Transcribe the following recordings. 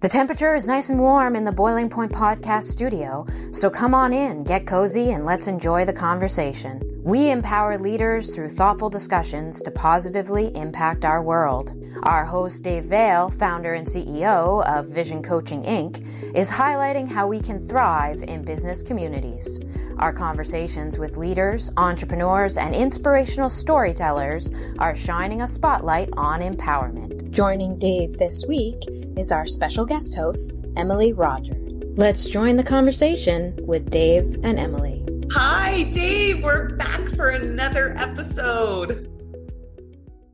The temperature is nice and warm in the Boiling Point Podcast studio, so come on in, get cozy, and let's enjoy the conversation. We empower leaders through thoughtful discussions to positively impact our world. Our host, Dave Veale, founder and CEO of Vision Coaching Inc., is highlighting how we can thrive in business communities. Our conversations with leaders, entrepreneurs, and inspirational storytellers are shining a spotlight on empowerment. Joining Dave this week is our special guest host, Emily Roger. Let's join the conversation with Dave and Emily. Hi, Dave. We're back for another episode.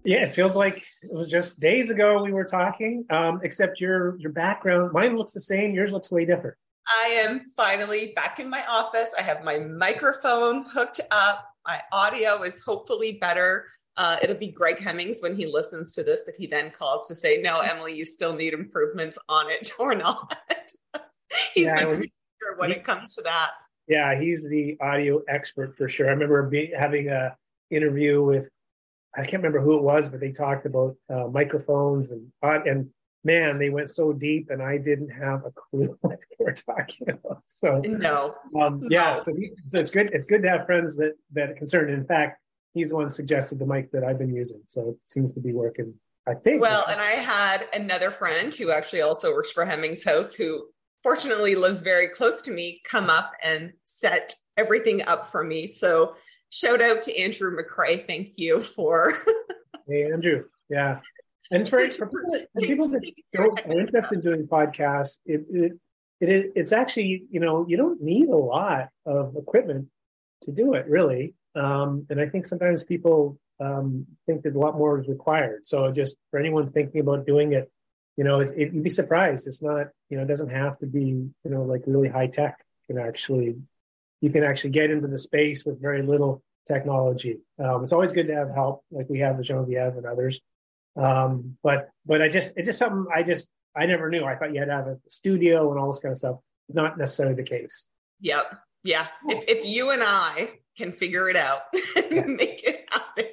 Yeah, it feels like it was just days ago we were talking. Um, except your your background, mine looks the same. Yours looks way different. I am finally back in my office. I have my microphone hooked up. My audio is hopefully better. Uh, it'll be Greg Hemmings when he listens to this that he then calls to say, "No, Emily, you still need improvements on it or not." he's yeah, my sure when he, it comes to that. Yeah, he's the audio expert for sure. I remember be, having a interview with I can't remember who it was, but they talked about uh, microphones and and man, they went so deep, and I didn't have a clue what they were talking about. So no, um, no. yeah, so, he, so it's good. It's good to have friends that that are concerned. In fact, he's the one suggested the mic that I've been using, so it seems to be working. I think. Well, and I had another friend who actually also works for Hemmings House, who fortunately lives very close to me, come up and set everything up for me. So shout out to Andrew McCrae. Thank you for. hey, Andrew. Yeah. And for, for people, for people that don't, are interested in doing podcasts, it, it, it, it's actually, you know, you don't need a lot of equipment to do it, really. Um, and I think sometimes people um, think that a lot more is required. So just for anyone thinking about doing it, you know, it, it, you'd be surprised. It's not, you know, it doesn't have to be, you know, like really high tech. You can actually, you can actually get into the space with very little technology. Um, it's always good to have help, like we have with Genevieve and others. Um, but, but I just, it's just something I just, I never knew. I thought you had to have a studio and all this kind of stuff. Not necessarily the case. Yep. Yeah. If, if you and I can figure it out and yeah. make it happen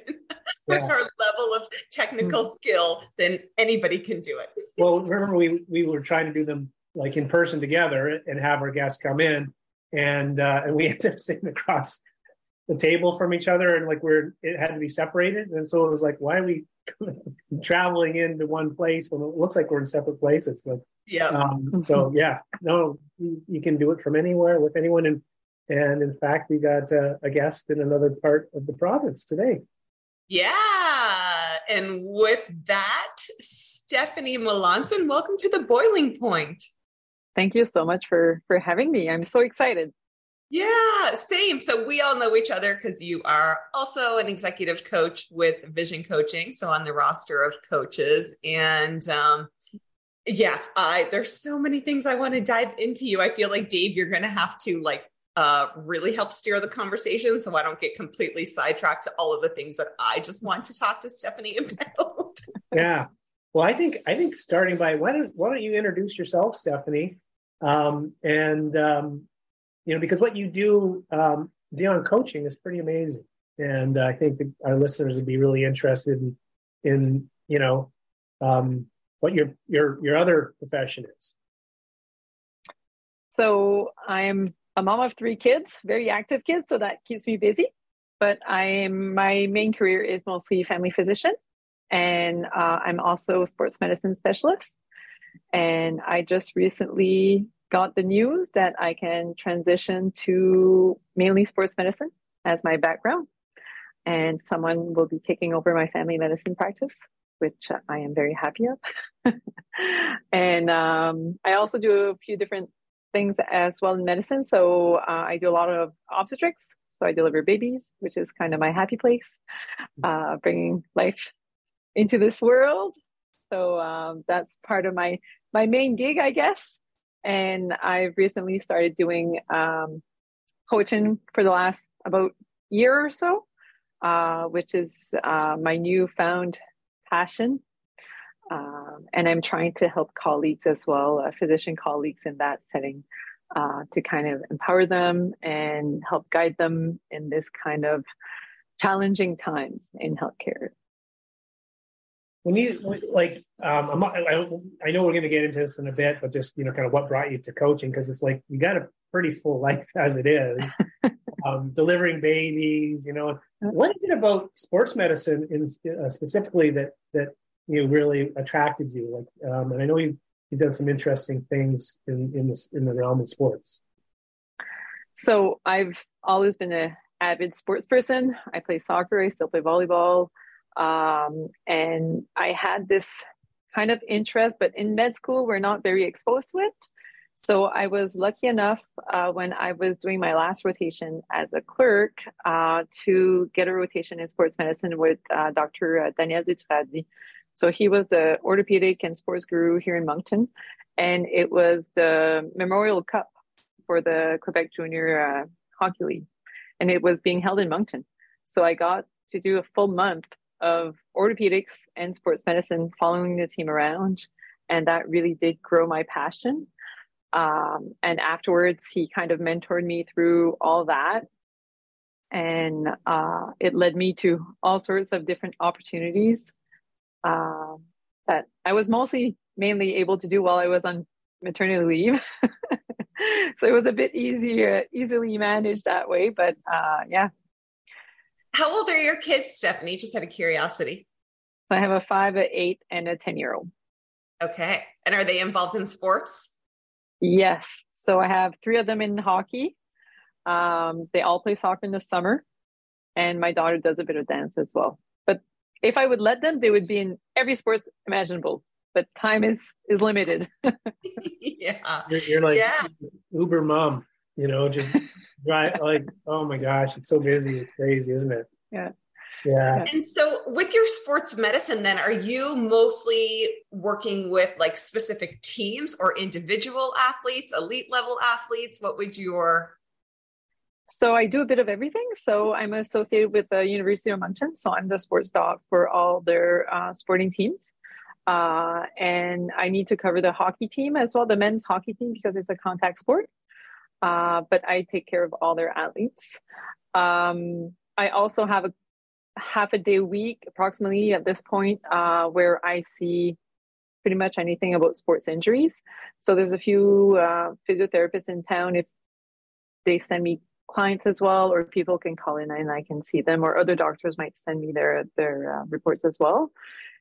with yeah. our level of technical mm-hmm. skill, then anybody can do it. well, remember we we were trying to do them like in person together and have our guests come in, and uh, and we ended up sitting across the table from each other, and like we're it had to be separated, and so it was like, why are we traveling into one place when it looks like we're in separate places? Like, yeah. Um, so yeah, no, you, you can do it from anywhere with anyone, and and in fact, we got uh, a guest in another part of the province today. Yeah. And with that, Stephanie Melanson, welcome to the boiling point. Thank you so much for for having me. I'm so excited. Yeah, same. So we all know each other because you are also an executive coach with Vision Coaching, so on the roster of coaches. And um, yeah, I there's so many things I want to dive into you. I feel like Dave, you're going to have to like uh, really help steer the conversation so I don't get completely sidetracked to all of the things that I just want to talk to Stephanie about. yeah. Well, I think I think starting by why don't why don't you introduce yourself, Stephanie, um, and um, you know because what you do um, beyond coaching is pretty amazing, and I think our listeners would be really interested in, in you know um, what your your your other profession is. So I'm a mom of three kids, very active kids, so that keeps me busy. But I'm my main career is mostly family physician, and uh, I'm also a sports medicine specialist. And I just recently got the news that I can transition to mainly sports medicine as my background, and someone will be taking over my family medicine practice, which I am very happy of. and um, I also do a few different things as well in medicine. So uh, I do a lot of obstetrics. So I deliver babies, which is kind of my happy place, uh, bringing life into this world. So um, that's part of my my main gig, I guess. And I've recently started doing um, coaching for the last about year or so, uh, which is uh, my newfound passion. Um, and I'm trying to help colleagues as well, uh, physician colleagues in that setting, uh, to kind of empower them and help guide them in this kind of challenging times in healthcare. When you like, um, I'm, I, I know we're going to get into this in a bit, but just you know, kind of what brought you to coaching because it's like you got a pretty full life as it is, um, delivering babies. You know, what is it about sports medicine in uh, specifically that that you know really attracted you? Like, um, and I know you've, you've done some interesting things in in this in the realm of sports. So I've always been a avid sports person. I play soccer. I still play volleyball. Um, and I had this kind of interest, but in med school, we're not very exposed to it. So I was lucky enough uh, when I was doing my last rotation as a clerk uh, to get a rotation in sports medicine with uh, Dr. Uh, Daniel Dutradi. So he was the orthopedic and sports guru here in Moncton, and it was the Memorial Cup for the Quebec Junior uh, Hockey League, and it was being held in Moncton. So I got to do a full month of orthopedics and sports medicine, following the team around, and that really did grow my passion. Um, and afterwards, he kind of mentored me through all that. And uh, it led me to all sorts of different opportunities uh, that I was mostly mainly able to do while I was on maternity leave. so it was a bit easier, easily managed that way. But uh, yeah. How old are your kids, Stephanie? Just out of curiosity. So I have a five, a eight, and a 10 year old. Okay. And are they involved in sports? Yes. So I have three of them in hockey. Um, they all play soccer in the summer. And my daughter does a bit of dance as well. But if I would let them, they would be in every sports imaginable. But time is is limited. yeah. You're, you're like yeah. Uber mom, you know, just right like, oh my gosh, it's so busy. It's crazy, isn't it? Yeah. Yeah. And so with your sports medicine then are you mostly working with like specific teams or individual athletes, elite level athletes? What would your so I do a bit of everything. So I'm associated with the University of Moncton. So I'm the sports doc for all their uh, sporting teams. Uh, and I need to cover the hockey team as well, the men's hockey team, because it's a contact sport. Uh, but I take care of all their athletes. Um, I also have a half a day a week, approximately at this point, uh, where I see pretty much anything about sports injuries. So there's a few uh, physiotherapists in town. If they send me clients as well, or people can call in and I can see them, or other doctors might send me their their uh, reports as well.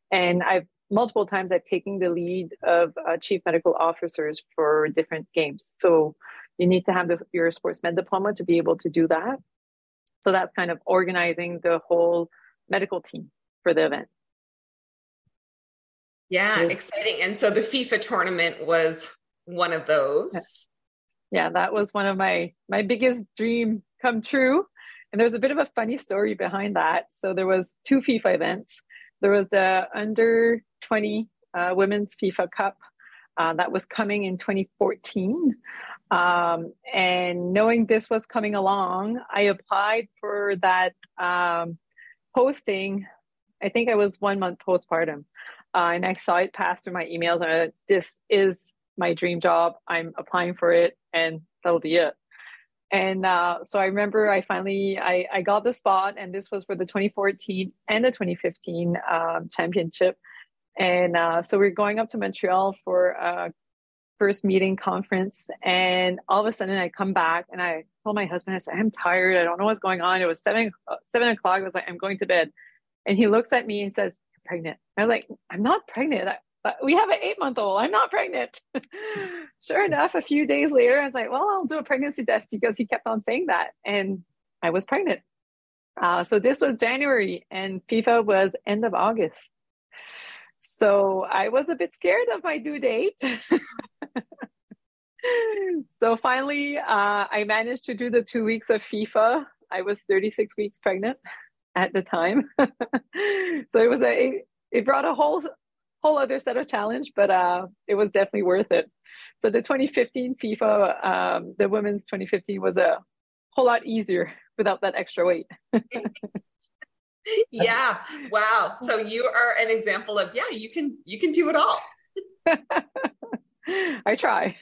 And I've multiple times I've taken the lead of uh, chief medical officers for different games. So you need to have the, your sports med diploma to be able to do that. So that's kind of organizing the whole medical team for the event. Yeah, so, exciting. And so the FIFA tournament was one of those. Yeah. yeah, that was one of my my biggest dream come true. And there's a bit of a funny story behind that. So there was two FIFA events. There was the under 20 uh, women's FIFA Cup uh, that was coming in 2014. Um, and knowing this was coming along, I applied for that um, posting. I think I was one month postpartum. Uh, and I saw it pass through my emails, and I, this is my dream job. I'm applying for it, and that'll be it. And uh, so I remember I finally I, I got the spot, and this was for the 2014 and the 2015 um, championship. And uh, so we're going up to Montreal for a first meeting conference. And all of a sudden I come back and I told my husband, I said, I'm tired. I don't know what's going on. It was seven, seven o'clock. I was like, I'm going to bed. And he looks at me and says, You're pregnant. I was like, I'm not pregnant. I, we have an eight month old. I'm not pregnant. sure enough, a few days later, I was like, well, I'll do a pregnancy test because he kept on saying that. And I was pregnant. Uh, so this was January and FIFA was end of August. So I was a bit scared of my due date. so finally, uh, I managed to do the two weeks of FIFA. I was 36 weeks pregnant at the time. so it was a, it brought a whole whole other set of challenge, but uh, it was definitely worth it. So the 2015 FIFA, um, the women's 2015 was a whole lot easier without that extra weight. yeah. Wow. So you are an example of yeah, you can you can do it all. I try.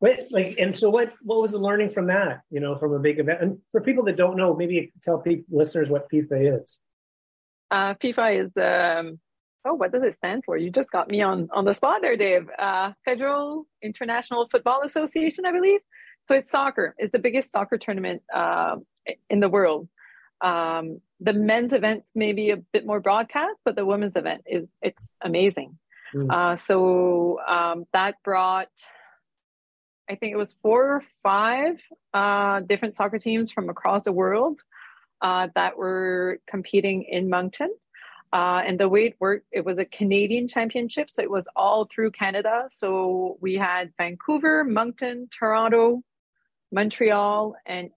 But like, and so what? What was the learning from that? You know, from a big event. And for people that don't know, maybe tell people, listeners what FIFA is. Uh, FIFA is um, oh, what does it stand for? You just got me on on the spot there, Dave. Uh, Federal International Football Association, I believe. So it's soccer. It's the biggest soccer tournament uh, in the world. Um, the men's events may be a bit more broadcast, but the women's event is it's amazing. Mm. Uh, so um, that brought I think it was four or five uh, different soccer teams from across the world uh, that were competing in Moncton. Uh, and the way it worked, it was a Canadian championship. So it was all through Canada. So we had Vancouver, Moncton, Toronto, Montreal, and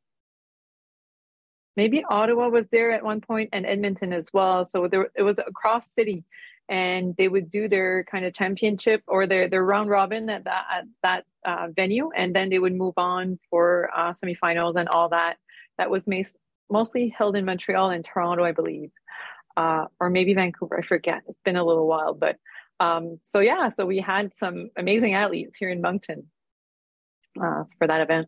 maybe Ottawa was there at one point and Edmonton as well. So there, it was across city and they would do their kind of championship or their, their round robin at that, at that uh, venue, and then they would move on for uh, semifinals and all that. That was mas- mostly held in Montreal and Toronto, I believe, uh, or maybe Vancouver. I forget. It's been a little while, but um, so yeah. So we had some amazing athletes here in Moncton uh, for that event.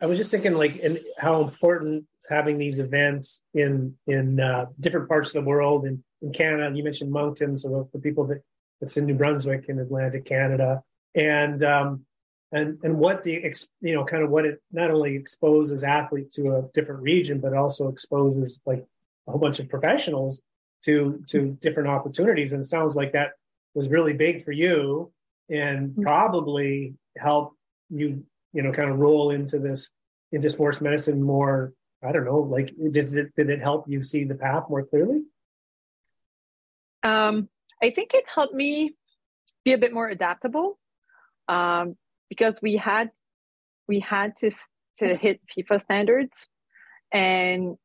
I was just thinking, like, and how important having these events in in uh, different parts of the world and in Canada. You mentioned Moncton, so the people that that's in New Brunswick in Atlantic Canada, and um, and and what the you know kind of what it not only exposes athletes to a different region, but also exposes like a whole bunch of professionals to to different opportunities. And it sounds like that was really big for you, and mm-hmm. probably helped you you know kind of roll into this into sports medicine more. I don't know, like did it did it help you see the path more clearly? Um, I think it helped me be a bit more adaptable um, because we had we had to to hit FIFA standards, and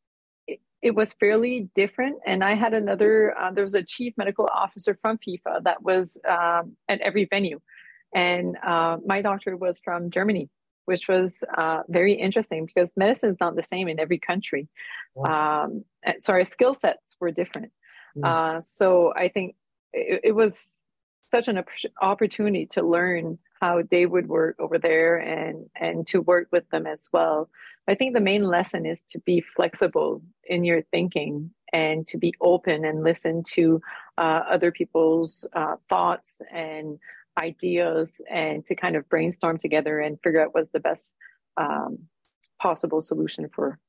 it, was fairly different. And I had another. Uh, there was a chief medical officer from FIFA that was um, at every venue, and uh, my doctor was from Germany, which was uh, very interesting because medicine is not the same in every country. Wow. Um, so our skill sets were different. Mm. Uh, so I think it, it, was such an opportunity to learn how they would work over there and and to work with them as well. I think the main lesson is to be flexible in your thinking and to be open and listen to uh, other people's uh, thoughts and ideas and to kind of brainstorm together and figure out what's the best um, possible solution for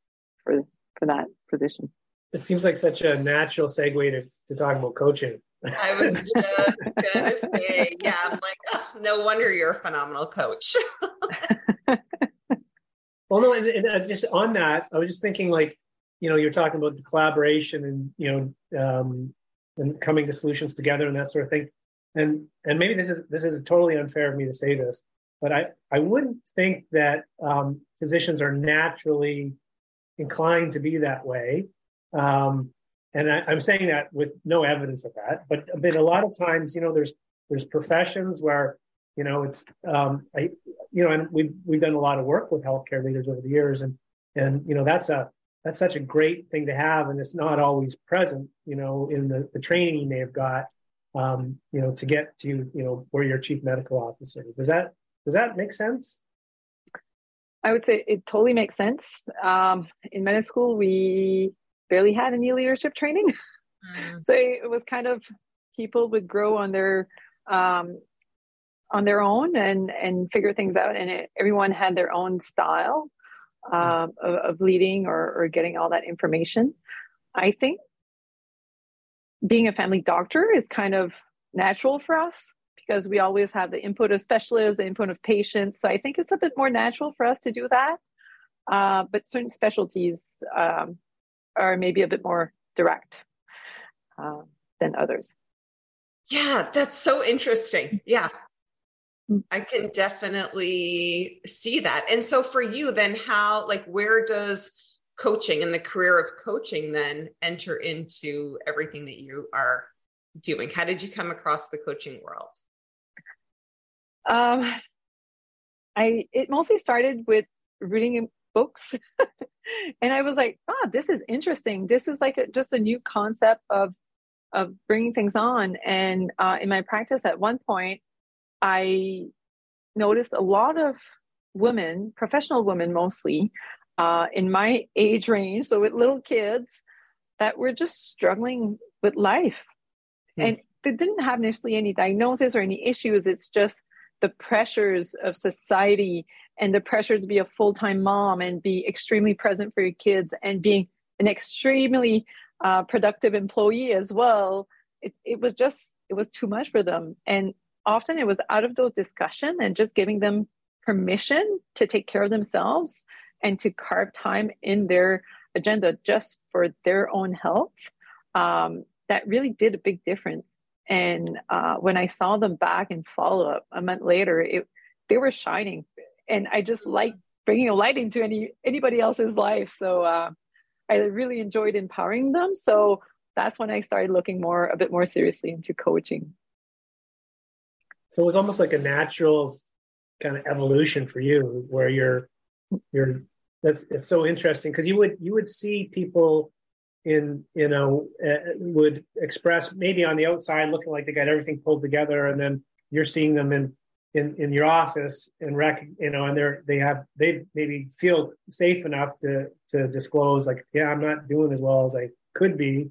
for for that position. It seems like such a natural segue to, to talk about coaching. I was just gonna say, yeah, I'm like, oh, no wonder you're a phenomenal coach. well, no, and, and, uh, just on that, I was just thinking, like, you know, you're talking about the collaboration and you know, um, and coming to solutions together and that sort of thing. And and maybe this is this is totally unfair of me to say this, but I I wouldn't think that um, physicians are naturally inclined to be that way. Um, and I, am saying that with no evidence of that, but but a lot of times, you know, there's there's professions where you know it's um, I, you know, and we've we've done a lot of work with healthcare leaders over the years, and and you know that's a that's such a great thing to have, and it's not always present, you know, in the, the training you may have got, um, you know, to get to you know where you're chief medical officer. Does that does that make sense? I would say it totally makes sense. Um, in medical school, we barely had any leadership training. Mm. so it was kind of people would grow on their um, on their own and and figure things out, and it, everyone had their own style um, of, of, leading or, or getting all that information. I think being a family doctor is kind of natural for us because we always have the input of specialists, the input of patients. So I think it's a bit more natural for us to do that. Uh, but certain specialties um, are maybe a bit more direct uh, than others. Yeah, that's so interesting. Yeah, hmm. I can definitely see that. And so for you, then how, like, where does coaching and the career of coaching then enter into everything that you are doing? How did you come across the coaching world? Um, I it mostly started with reading books, and I was like, "Oh, this is interesting. This is like a, just a new concept of of bringing things on." And uh, in my practice, at one point, I noticed a lot of women, professional women mostly, uh, in my age range, so with little kids, that were just struggling with life. Hmm. And they didn't have necessarily any diagnosis or any issues. It's just the pressures of society and the pressure to be a full-time mom and be extremely present for your kids and being an extremely uh, productive employee as well it, it was just it was too much for them and often it was out of those discussion and just giving them permission to take care of themselves and to carve time in their agenda just for their own health um, that really did a big difference. And uh, when i saw them back in follow-up a month later it, they were shining. And i just like bringing a light into any anybody else's life. So uh, i really enjoyed empowering them. So that's when i started looking more a bit more seriously into coaching. So it was almost like a natural kind of evolution for you where you're you're that's it's so interesting because you would you would see people in you know uh, would express maybe on the outside looking like they got everything pulled together and then you're seeing them in in, in your office and rec you know and they're they have they maybe feel safe enough to to disclose like yeah i'm not doing as well as i could be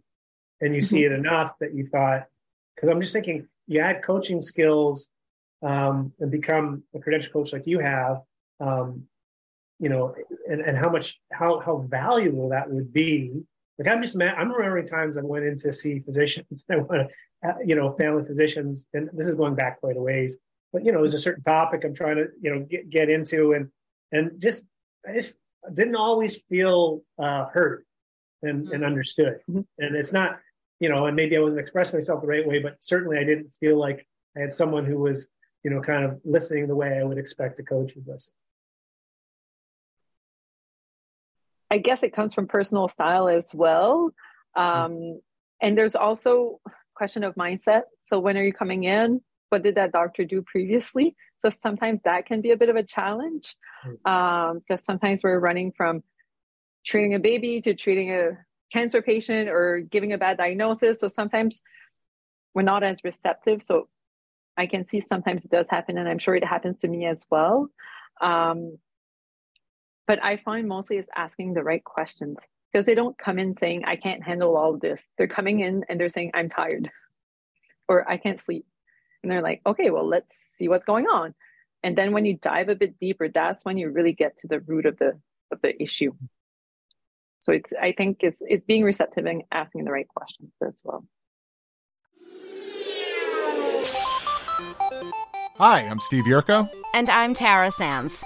and you mm-hmm. see it enough that you thought because i'm just thinking you had coaching skills um, and become a credential coach like you have um, you know and, and how much how how valuable that would be like I'm just I'm remembering times I went in to see physicians. I want to, uh, you know, family physicians, and this is going back quite a ways. But you know, there's a certain topic I'm trying to, you know, get, get into, and and just I just didn't always feel uh, heard and, mm-hmm. and understood. Mm-hmm. And it's not, you know, and maybe I wasn't expressing myself the right way, but certainly I didn't feel like I had someone who was, you know, kind of listening the way I would expect a coach would listen. I guess it comes from personal style as well. Um, and there's also question of mindset. So when are you coming in? What did that doctor do previously? So sometimes that can be a bit of a challenge um, because sometimes we're running from treating a baby to treating a cancer patient or giving a bad diagnosis. So sometimes we're not as receptive. So I can see sometimes it does happen, and I'm sure it happens to me as well. Um, but I find mostly it's asking the right questions because they don't come in saying, I can't handle all of this. They're coming in and they're saying, I'm tired or I can't sleep. And they're like, okay, well, let's see what's going on. And then when you dive a bit deeper, that's when you really get to the root of the of the issue. So it's I think it's it's being receptive and asking the right questions as well. Hi, I'm Steve Yerko. And I'm Tara Sands.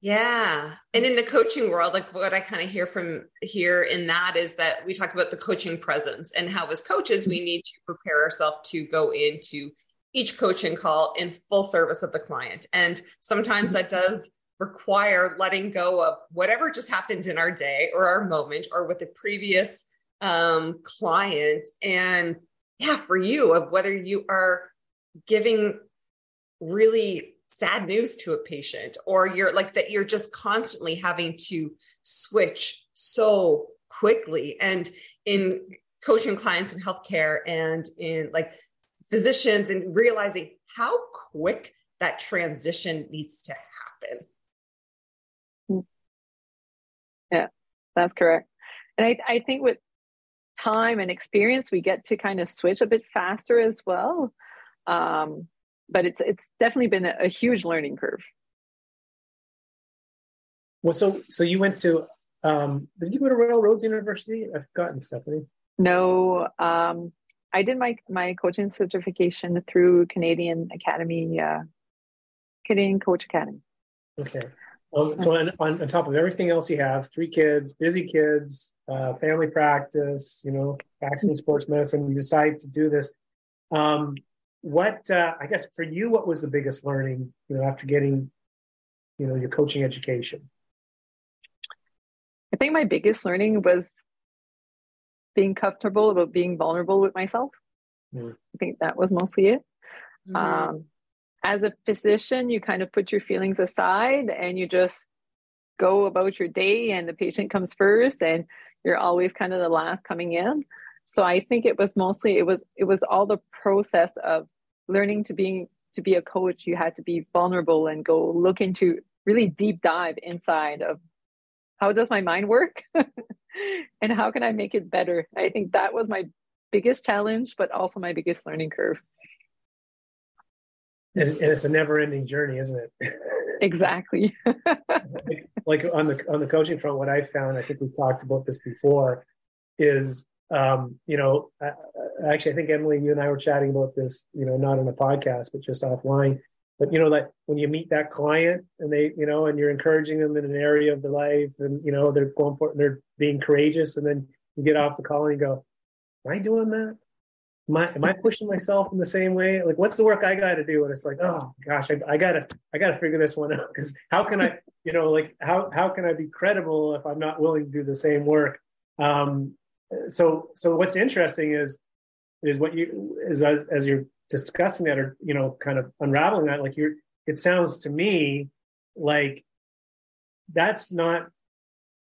Yeah. And in the coaching world, like what I kind of hear from here in that is that we talk about the coaching presence and how, as coaches, we need to prepare ourselves to go into each coaching call in full service of the client. And sometimes that does require letting go of whatever just happened in our day or our moment or with the previous um, client. And yeah, for you, of whether you are giving really sad news to a patient or you're like that you're just constantly having to switch so quickly and in coaching clients in healthcare and in like physicians and realizing how quick that transition needs to happen Yeah, that's correct. And I, I think with time and experience, we get to kind of switch a bit faster as well. Um, but it's it's definitely been a, a huge learning curve. Well, so so you went to um, did you go to Royal Roads University? I've forgotten, Stephanie. No, um, I did my my coaching certification through Canadian Academy, uh, Canadian Coach Academy. Okay. Um, so on, on, on, top of everything else you have, three kids, busy kids, uh, family practice, you know, practicing sports medicine, you decide to do this. Um, what uh, I guess for you, what was the biggest learning, you know, after getting, you know, your coaching education? I think my biggest learning was being comfortable about being vulnerable with myself. Mm. I think that was mostly it. Mm-hmm. Um, as a physician, you kind of put your feelings aside and you just go about your day, and the patient comes first, and you're always kind of the last coming in. So I think it was mostly it was it was all the process of learning to be to be a coach. You had to be vulnerable and go look into really deep dive inside of how does my mind work and how can I make it better? I think that was my biggest challenge, but also my biggest learning curve. And, and it's a never-ending journey, isn't it? exactly. like, like on the on the coaching front, what I found, I think we talked about this before, is um, you know, actually, I think Emily, you and I were chatting about this, you know, not in a podcast, but just offline. But you know that when you meet that client and they you know and you're encouraging them in an area of their life and you know they're going for they're being courageous and then you get off the call and you go am i doing that? Am i am i pushing myself in the same way? Like what's the work i got to do? And it's like oh gosh i, I gotta i gotta figure this one out. Because how can i you know like how how can i be credible if i'm not willing to do the same work? Um so so what's interesting is is what you is as, as you're discussing that or you know kind of unraveling that like you're it sounds to me like that's not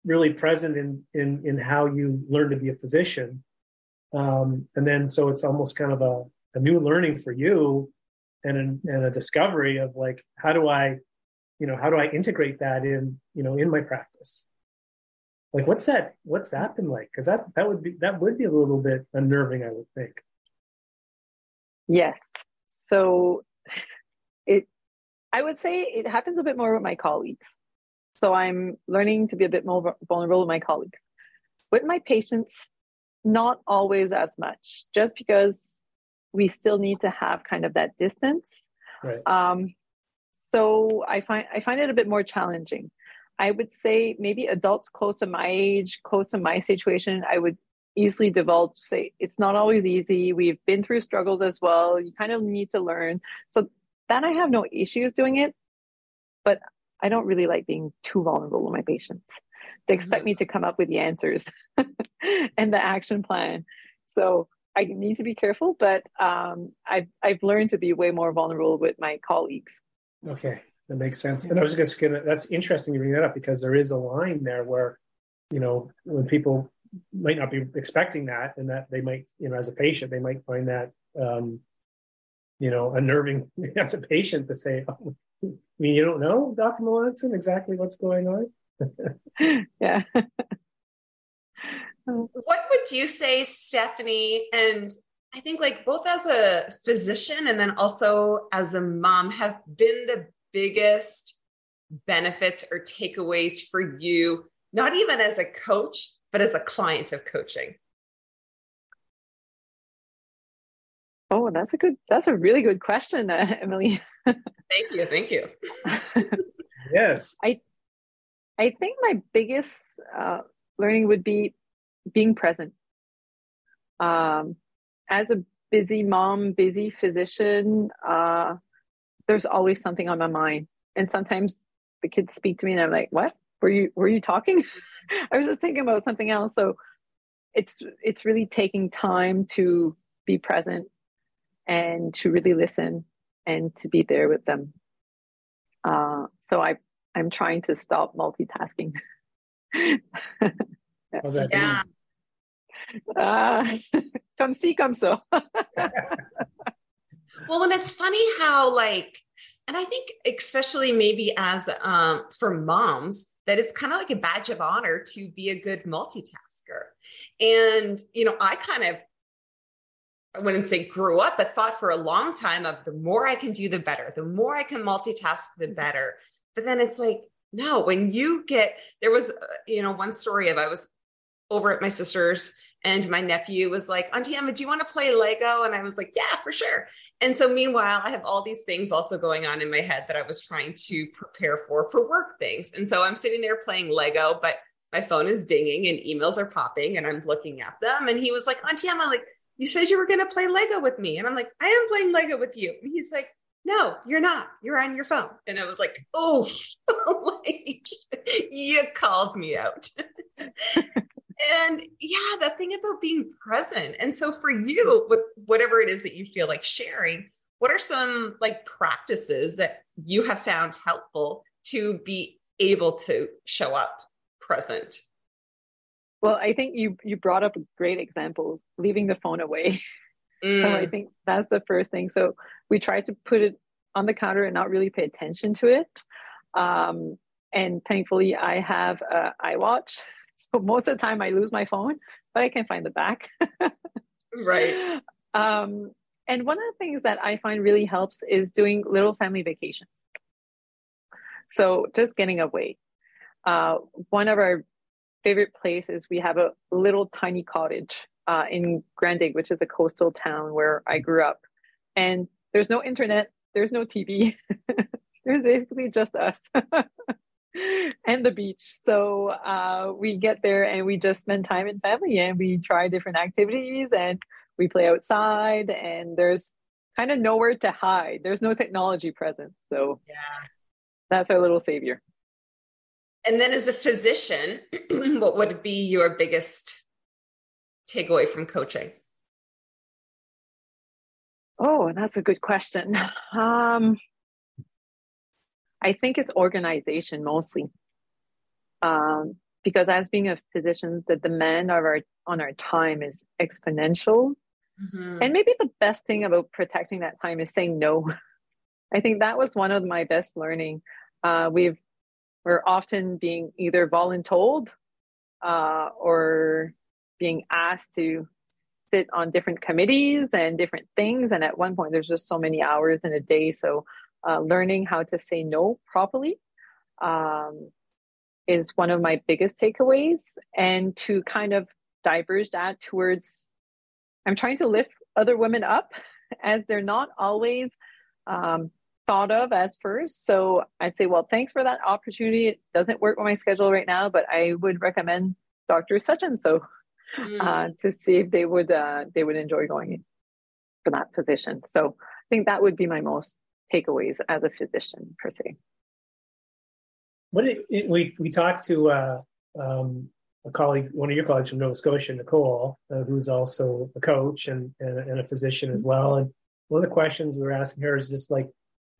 really present in in in how you learn to be a physician. Um and then so it's almost kind of a, a new learning for you and an, and a discovery of like how do i you know how do i integrate that in you know in my practice like what's that what's that been like because that that would be that would be a little bit unnerving i would think Yes. So it I would say it happens a bit more with my colleagues. So I'm learning to be a bit more vulnerable with my colleagues. With my patients, not always as much, just because we still need to have kind of that distance. Right. Um, so I find I find it a bit more challenging. I would say maybe adults close to my age, close to my situation, I would easily divulge say it's not always easy. We've been through struggles as well. You kind of need to learn. So that i have no issues doing it but i don't really like being too vulnerable with my patients. They expect mm-hmm. me to come up with the answers and the action plan. So i need to be careful but um, I've, I've learned to be way more vulnerable with my colleagues. Okay that makes sense and i was just gonna that's interesting to bring that up because there is a line there where you know when people might not be expecting that, and that they might, you know, as a patient, they might find that, um, you know, unnerving as a patient to say, oh, I mean, you don't know, Dr. Melanson, exactly what's going on. yeah. what would you say, Stephanie? And I think, like, both as a physician and then also as a mom, have been the biggest benefits or takeaways for you, not even as a coach, but as a client of coaching? Oh, that's a good, that's a really good question, uh, Emily. thank you. Thank you. yes. I, I think my biggest uh, learning would be being present. Um, as a busy mom, busy physician, uh, there's always something on my mind. And sometimes the kids speak to me and I'm like, what? Were you, were you talking? I was just thinking about something else. So it's it's really taking time to be present and to really listen and to be there with them. Uh, so I I'm trying to stop multitasking. How's that yeah. Uh, come see, come so. Well, and it's funny how like, and I think especially maybe as um, for moms, that it's kind of like a badge of honor to be a good multitasker. And, you know, I kind of I wouldn't say grew up, but thought for a long time of the more I can do, the better. The more I can multitask, the better. But then it's like, no, when you get, there was, uh, you know, one story of I was over at my sister's and my nephew was like, Auntie Emma, do you want to play Lego? And I was like, Yeah, for sure. And so meanwhile, I have all these things also going on in my head that I was trying to prepare for for work things. And so I'm sitting there playing Lego, but my phone is dinging and emails are popping and I'm looking at them. And he was like, Auntie Emma, like, you said you were going to play Lego with me. And I'm like, I am playing Lego with you. And he's like, no, you're not. You're on your phone. And I was like, oh, like, you called me out. and yeah, the thing about being present. And so for you, with whatever it is that you feel like sharing, what are some like practices that you have found helpful to be able to show up present well, I think you you brought up great examples, leaving the phone away. Mm. so I mm. think that's the first thing. So we try to put it on the counter and not really pay attention to it. Um, and thankfully, I have a iWatch, so most of the time I lose my phone, but I can find the back. right. Um, and one of the things that I find really helps is doing little family vacations. So just getting away. Uh, one of our favorite place is we have a little tiny cottage uh, in Grande-Digue, which is a coastal town where I grew up. And there's no internet, there's no TV. there's basically just us and the beach. So uh, we get there and we just spend time in family and we try different activities and we play outside and there's kind of nowhere to hide. There's no technology present. So yeah. that's our little savior. And then as a physician, what would be your biggest takeaway from coaching? Oh, that's a good question. Um, I think it's organization mostly. Um, because as being a physician, the demand of our on our time is exponential. Mm-hmm. And maybe the best thing about protecting that time is saying no. I think that was one of my best learning. Uh, we've we're often being either voluntold uh, or being asked to sit on different committees and different things. And at one point, there's just so many hours in a day. So, uh, learning how to say no properly um, is one of my biggest takeaways. And to kind of diverge that towards, I'm trying to lift other women up as they're not always um, thought of as first. So I'd say, well, thanks for that opportunity. It doesn't work with my schedule right now, but I would recommend Dr. Such and so mm. uh, to see if they would uh, they would enjoy going in for that position. So I think that would be my most takeaways as a physician per se. What it, it, we we talked to uh, um, a colleague, one of your colleagues from Nova Scotia, Nicole, uh, who's also a coach and, and, and a physician as well. And one of the questions we were asking her is just like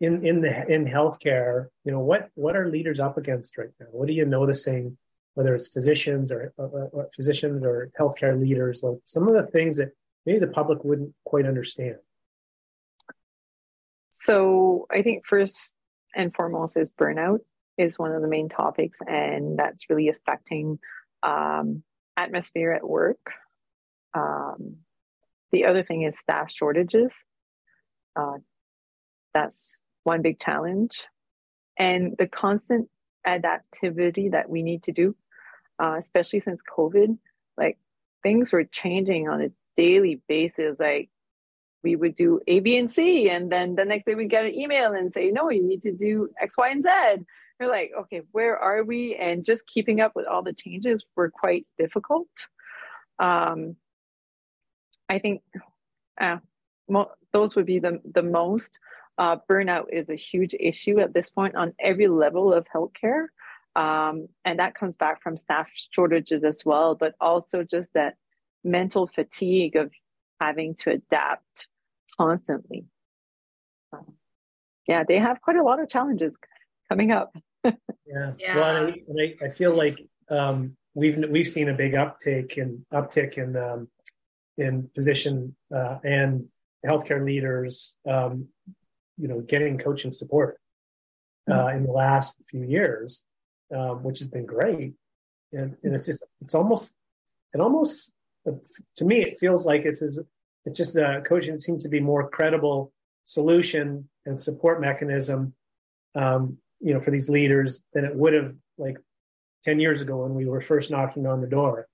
in in the in healthcare, you know, what what are leaders up against right now? What are you noticing, whether it's physicians or, uh, physicians or healthcare leaders, like some of the things that maybe the public wouldn't quite understand? So I think first and foremost is burnout is one of the main topics, and that's really affecting um, atmosphere at work. Um, the other thing is staff shortages. Uh, that's one big challenge. And the constant adaptivity that we need to do, uh, especially since COVID, like things were changing on a daily basis. Like we would do A, B, and C, and then the next day we get an email and say, no, you need to do X, Y, and Z. We're like, okay, where are we? And just keeping up with all the changes were quite difficult. Um, I think uh, mo- those would be the the most. Uh, burnout is a huge issue at this point on every level of healthcare. Um, and that comes back from staff shortages as well, but also just that mental fatigue of having to adapt constantly. Um, yeah, they have quite a lot of challenges coming up. yeah. yeah. Well, I, I, I, feel like um, we've we've seen a big uptake in uptick in um, in physician uh, and healthcare leaders um, you know getting coaching support uh, in the last few years um, which has been great. And, and it's just it's almost it almost to me it feels like it's it's just uh, coaching seems to be more credible solution and support mechanism um, you know for these leaders than it would have like 10 years ago when we were first knocking on the door.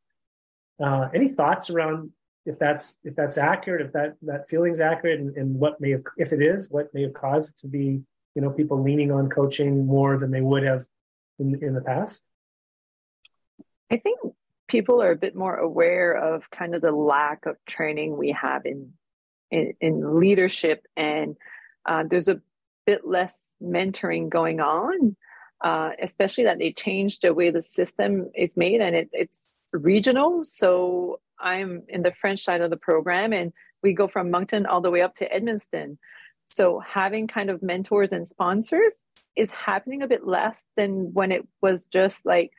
Uh, any thoughts around if that's if that's accurate if that that feeling's accurate and, and what may have if it is what may have caused it to be you know people leaning on coaching more than they would have in in the past? I think people are a bit more aware of kind of the lack of training we have in in, in leadership and uh, there's a bit less mentoring going on uh, especially that they changed the way the system is made and it, it's regional. So i'm in the french side of the program and we go from moncton all the way up to edmundston. So having kind of mentors and sponsors is happening a bit less than when it was just like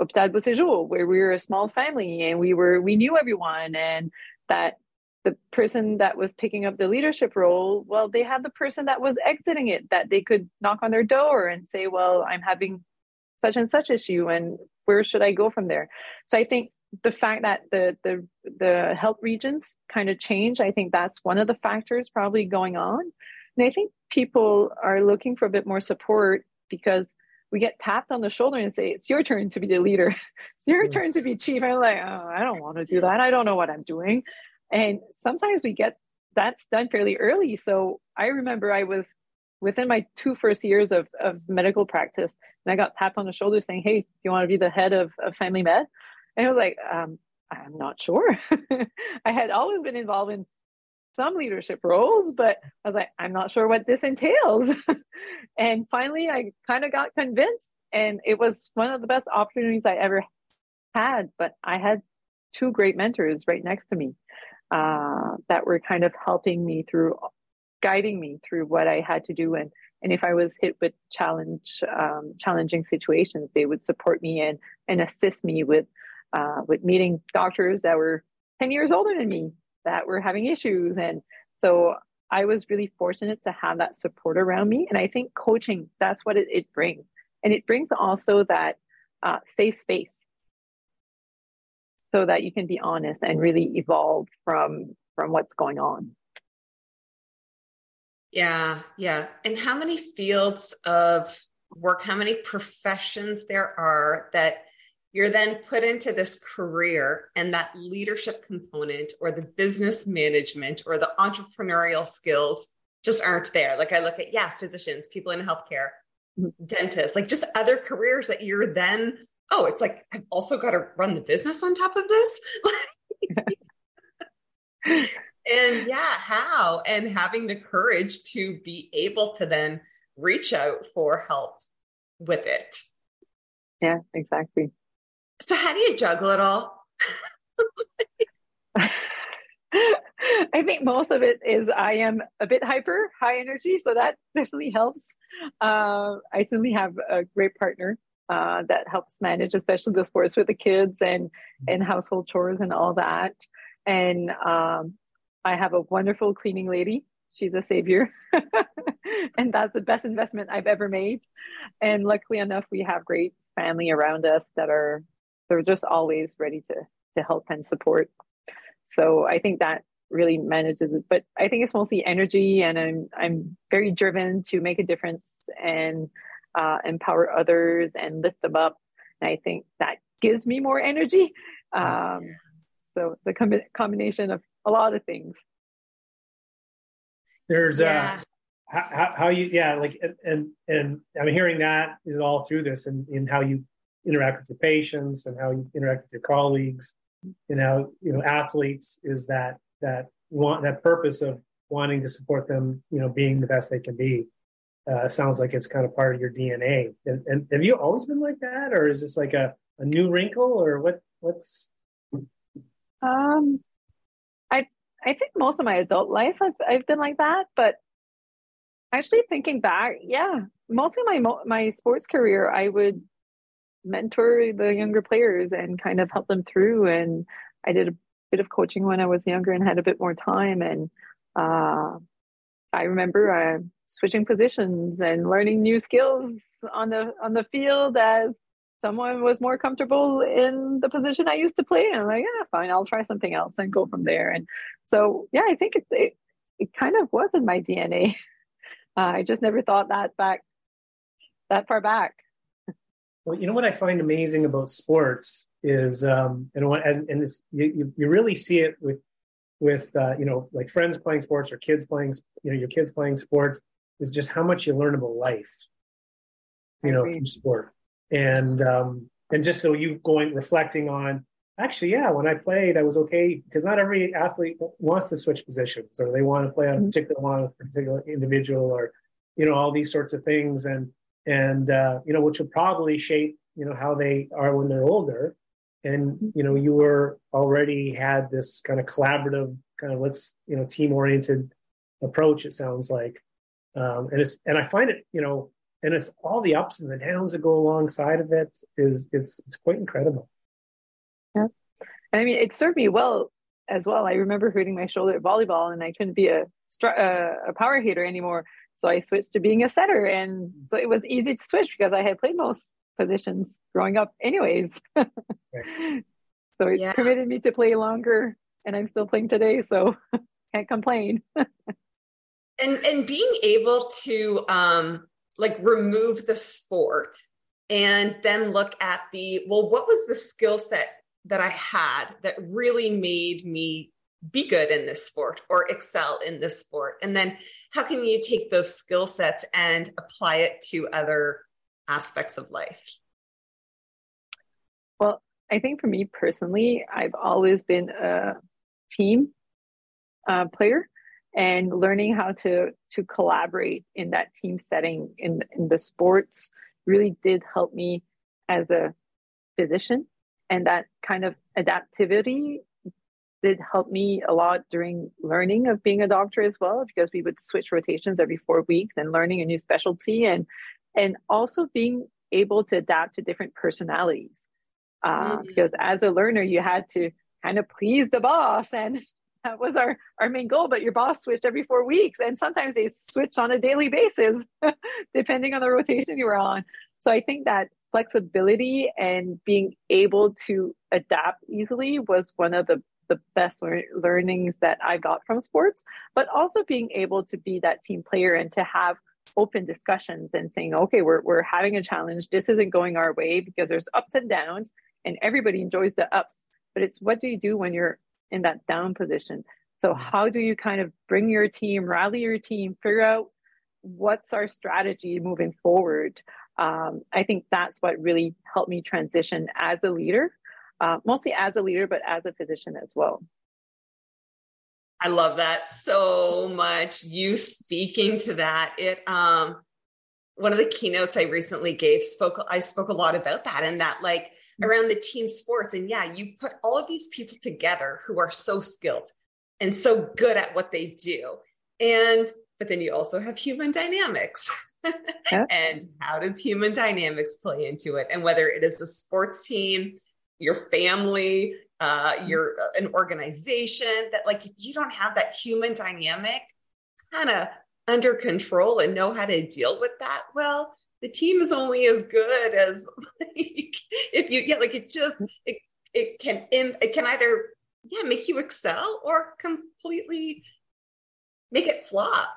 Hôpital where we were a small family and we were we knew everyone and that the person that was picking up the leadership role, well, they had the person that was exiting it that they could knock on their door and say, Well, I'm having such and such issue and where should I go from there? So I think the fact that the the the health regions kind of change, I think that's one of the factors probably going on. And I think people are looking for a bit more support because we get tapped on the shoulder and say, It's your turn to be the leader. it's your turn to be chief. I'm like, oh, I don't want to do that. I don't know what I'm doing. And sometimes we get that's done fairly early. So I remember I was within my two first years of, of medical practice, and I got tapped on the shoulder saying, Hey, do you want to be the head of, of family med? And I was like, um, I'm not sure. I had always been involved in some leadership roles, but I was like, I'm not sure what this entails. and finally, I kind of got convinced, and it was one of the best opportunities I ever had. But I had two great mentors right next to me uh, that were kind of helping me through, guiding me through what I had to do. And and if I was hit with challenge, um, challenging situations, they would support me and and assist me with uh, with meeting doctors that were 10 years older than me that were having issues. And so I was really fortunate to have that support around me. And I think coaching, that's what it, it brings. And it brings also that uh, safe space so that you can be honest and really evolve from from what's going on. Yeah, yeah. And how many fields of work, how many professions there are that you're then put into this career and that leadership component or the business management or the entrepreneurial skills just aren't there. Like i look at yeah physicians people in healthcare dentists like just other careers that you're then oh it's like i've also got to run the business on top of this? And yeah how? And having the courage to be able to then reach out for help with it. Yeah exactly so how do you juggle it all? I think most of it is I am a bit hyper, high energy, so that definitely helps. Uh, I certainly have a great partner uh, that helps manage, especially the sports with the kids and and household chores and all that. And um, I have a wonderful cleaning lady. She's a savior, and that's the best investment I've ever made. And luckily enough, we have great family around us that are they're just always ready to to help and support. So I think that really manages it. But I think it's mostly energy, and I'm I'm very driven to make a difference and uh, empower others and lift them up. And I think that gives me more energy. Um, so it's a com- combination of a lot of things. There's uh, yeah. uh how, how you yeah like and and I'm hearing that is all through this and in how you interact with your patients and how you interact with your colleagues. And how you know athletes is that that want that purpose of wanting to support them you know being the best they can be. Uh, sounds like it's kind of part of your dna and, and have you always been like that? Or is this like a, a new wrinkle? Or what what's? Um i i think most of my adult life i've, I've been like that but actually thinking back yeah mostly my my sports career i would mentor the younger players and kind of help them through. And I did a bit of coaching when I was younger and had a bit more time. And uh, I remember uh, switching positions and learning new skills on the on the field as someone was more comfortable in the position I used to play. And I'm like, yeah, fine, I'll try something else and go from there. And so, yeah, I think it, it, it kind of was in my DNA. Uh, I just never thought that back, that far back. Well, you know what I find amazing about sports is, um, and what, and, and this, you, you really see it with, with, uh, you know, like friends playing sports or kids playing, you know, your kids playing sports is just how much you learn about life, you know, through sport. And um, and just so you going reflecting on actually yeah when i played i was okay because not every athlete wants to switch positions or they want to play on a mm-hmm. particular one with a particular individual or you know all these sorts of things. And and uh, you know which will probably shape you know how they are when they're older. And you know you were already had this kind of collaborative kind of let's you know team oriented approach it sounds like. Um, and it's and i find it you know and it's all the ups and the downs that go alongside of it is it's it's quite incredible. Yeah. And i mean it served me well as well. I remember hurting my shoulder at volleyball and i couldn't be a uh, a power hitter anymore so i switched to being a setter and so it was easy to switch because i had played most positions growing up anyways right. so it yeah. permitted me to play longer and i'm still playing today so can't complain and and being able to um like remove the sport and then look at the well what was the skill set that i had that really made me be good in this sport or excel in this sport? And then how can you take those skill sets and apply it to other aspects of life? Well i think for me personally i've always been a team uh, player and learning how to to collaborate in that team setting in in the sports really did help me as a physician and that kind of adaptivity did help me a lot during learning of being a doctor as well because we would switch rotations every four weeks and learning a new specialty and and also being able to adapt to different personalities uh, mm-hmm. because as a learner you had to kind of please the boss and that was our our main goal but your boss switched every four weeks and sometimes they switched on a daily basis depending on the rotation you were on so i think that flexibility and being able to adapt easily was one of the the best learnings that i got from sports but also being able to be that team player and to have open discussions and saying okay we're, we're having a challenge this isn't going our way because there's ups and downs and everybody enjoys the ups but it's what do you do when you're in that down position. So, mm-hmm. how do you kind of bring your team, rally your team, figure out what's our strategy moving forward? Um, I think that's what really helped me transition as a leader, uh, mostly as a leader, but as a physician as well. I love that so much. You speaking to that, it um, one of the keynotes I recently gave spoke. I spoke a lot about that, and that like around the team sports. And yeah, you put all of these people together who are so skilled and so good at what they do. And, but then you also have human dynamics. Yeah. and how does human dynamics play into it? And whether it is a sports team, your family, uh, mm-hmm. your uh, an organization that like if you don't have that human dynamic kind of under control and know how to deal with that well the team is only as good as like, if you yeah like it just it, it can in it can either yeah make you excel or completely make it flop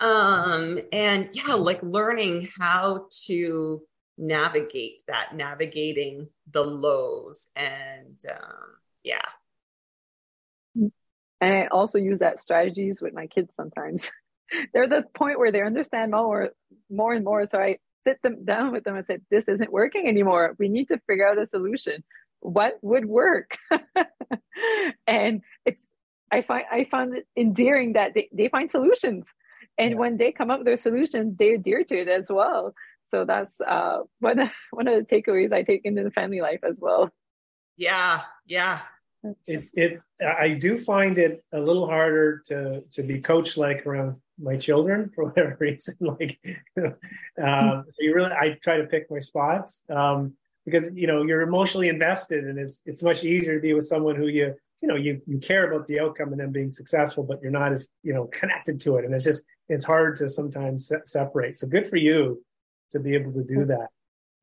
um and yeah like learning how to navigate that navigating the lows and um yeah and i also use that strategies with my kids sometimes they're the point where they understand more more and more so i sit them down with them and said, this isn't working anymore. We need to figure out a solution. What would work? and it's, I find, I find it endearing that they, they find solutions. And yeah. when they come up with their solutions, they adhere to it as well. So that's uh, one, of, one of the takeaways I take into the family life as well. Yeah. Yeah. It, it, I do find it a little harder to, to be coach like around my children for whatever reason. Like, um, so you really, I try to pick my spots um, because you know you're emotionally invested, and it's it's much easier to be with someone who you you know you you care about the outcome and them being successful, but you're not as you know connected to it, and it's just it's hard to sometimes se- separate. So good for you to be able to do that.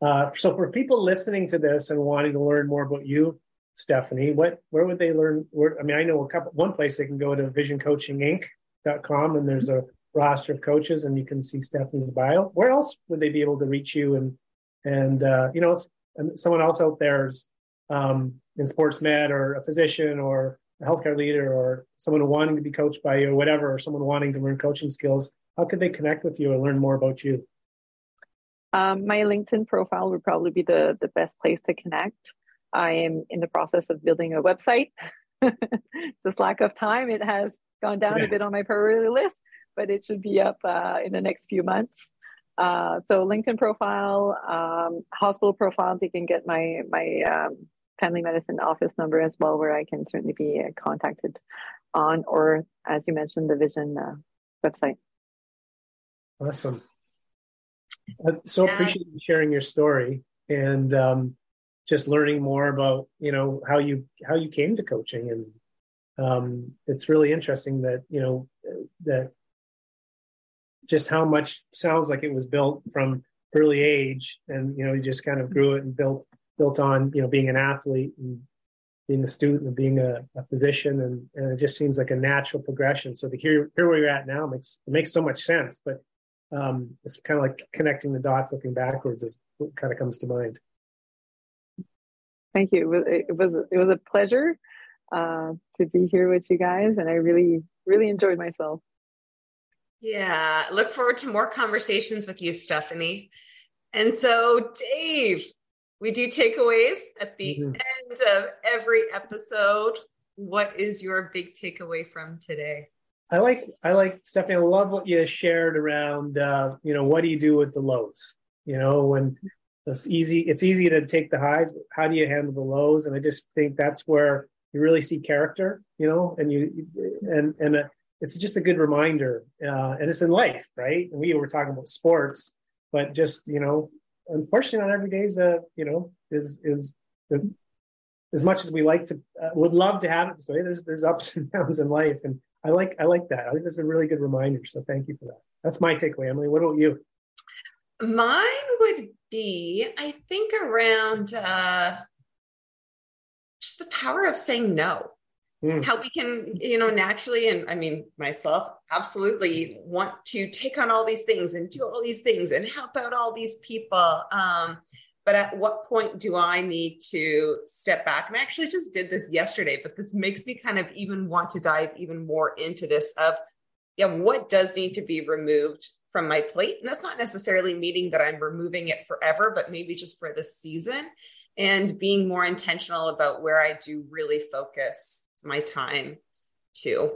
Uh, so for people listening to this and wanting to learn more about you, Stephanie, what where would they learn? Where, I mean, I know a couple. One place they can go to visioncoachinginc.com and there's a roster of coaches and you can see Stephanie's bio. Where else would they be able to reach you and and uh, you know and someone else out there's um, in sports med or a physician or a healthcare leader or someone wanting to be coached by you or whatever or someone wanting to learn coaching skills how could they connect with you and learn more about you um, my linkedin profile would probably be the, the best place to connect i am in the process of building a website just lack of time it has gone down yeah. a bit on my priority list but it should be up uh, in the next few months. Uh, so LinkedIn profile, um, hospital profile, they can get my my um, family medicine office number as well, where I can certainly be uh, contacted on, or as you mentioned, the Vision uh, website. Awesome. I so yeah. appreciate you sharing your story and um, just learning more about you know how you how you came to coaching and um, it's really interesting that you know that just how much sounds like it was built from early age and you know you just kind of grew it and built built on you know being an athlete and being a student and being a, a physician and, and, it just seems like a natural progression so to hear, hear where you're at now makes it makes so much sense but um, it's kind of like connecting the dots looking backwards is what kind of comes to mind thank you it was it was a pleasure uh, to be here with you guys and i really really enjoyed myself yeah, look forward to more conversations with you, Stephanie. And so, Dave, we do takeaways at the mm-hmm. end of every episode. What is your big takeaway from today? I like, I like Stephanie. I love what you shared around. Uh, you know, what do you do with the lows? You know, when it's easy, it's easy to take the highs. But how do you handle the lows? And I just think that's where you really see character. You know, and you and and. Uh, it's just a good reminder, uh, and it's in life, right? And we were talking about sports, but just you know, unfortunately, not every day is a you know is is the, as much as we like to uh, would love to have it this way. There's there's ups and downs in life, and I like I like that. I think that's a really good reminder. So thank you for that. That's my takeaway, Emily. What about you? Mine would be, I think, around uh, just the power of saying no mm. how we can you know naturally and i mean myself absolutely want to take on all these things and do all these things and help out all these people um, but at what point do i need to step back and i actually just did this yesterday but this makes me kind of even want to dive even more into this of yeah what does need to be removed from my plate and that's not necessarily meaning that i'm removing it forever but maybe just for the season and being more intentional about where i do really focus my time too.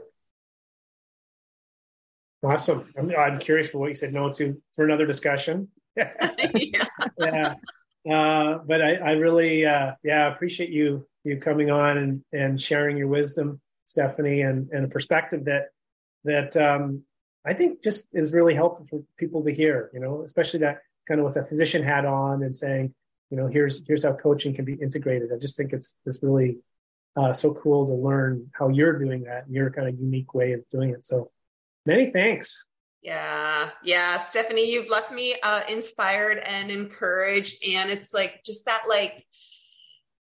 Awesome. I'm, I'm curious for what you said no to for another discussion. yeah. yeah. Uh, but I, I really, uh, yeah, appreciate you you coming on and, and sharing your wisdom, Stephanie, and, and a perspective that that um, I think just is really helpful for people to hear. You know, especially that kind of with a physician hat on and saying, you know, here's here's how coaching can be integrated. I just think it's this really uh, so cool to learn how you're doing that and your kind of unique way of doing it. So many thanks. Yeah, yeah, Stephanie, you've left me uh, inspired and encouraged, and it's like just that, like,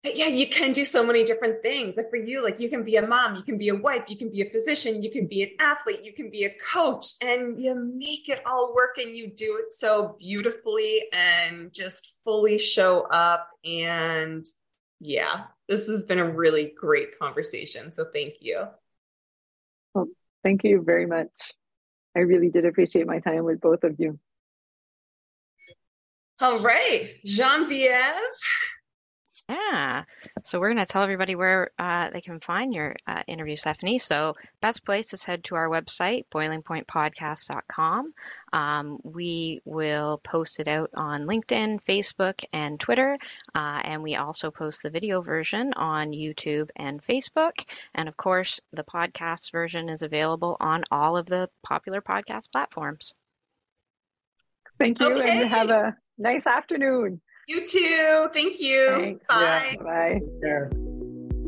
yeah, you can do so many different things. Like for you, like you can be a mom, you can be a wife, you can be a physician, you can be an athlete, you can be a coach, and you make it all work, and you do it so beautifully, and just fully show up. And yeah, this has been a really great conversation. So thank you. Well, thank you very much. I really did appreciate my time with both of you. All right, Genevieve. Yeah. So we're going to tell everybody where uh, they can find your uh, interview, Stephanie. So best place is head to our website, boilingpointpodcast.com. Um, we will post it out on LinkedIn, Facebook, and Twitter. Uh, and we also post the video version on YouTube and Facebook. And of course, the podcast version is available on all of the popular podcast platforms. Thank you, okay. and have a nice afternoon. You too. Thank you. Thanks. Bye. Yeah. Bye.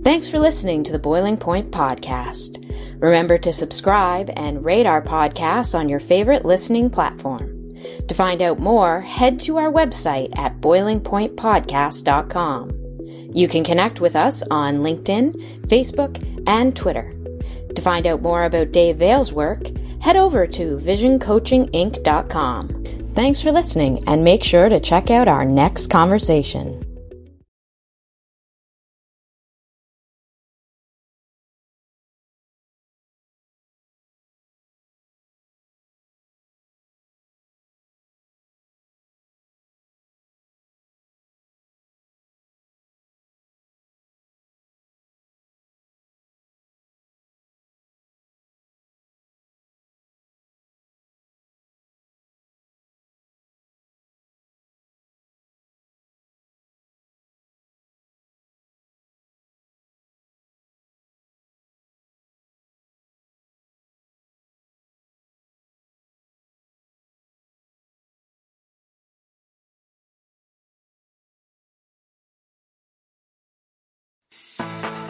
Thanks for listening to the Boiling Point Podcast. Remember to subscribe and rate our podcast on your favorite listening platform. To find out more, head to our website at boilingpointpodcast.com. You can connect with us on LinkedIn, Facebook, and Twitter. To find out more about Dave Veale's work, head over to visioncoachinginc.com. Thanks for listening and make sure to check out our next conversation.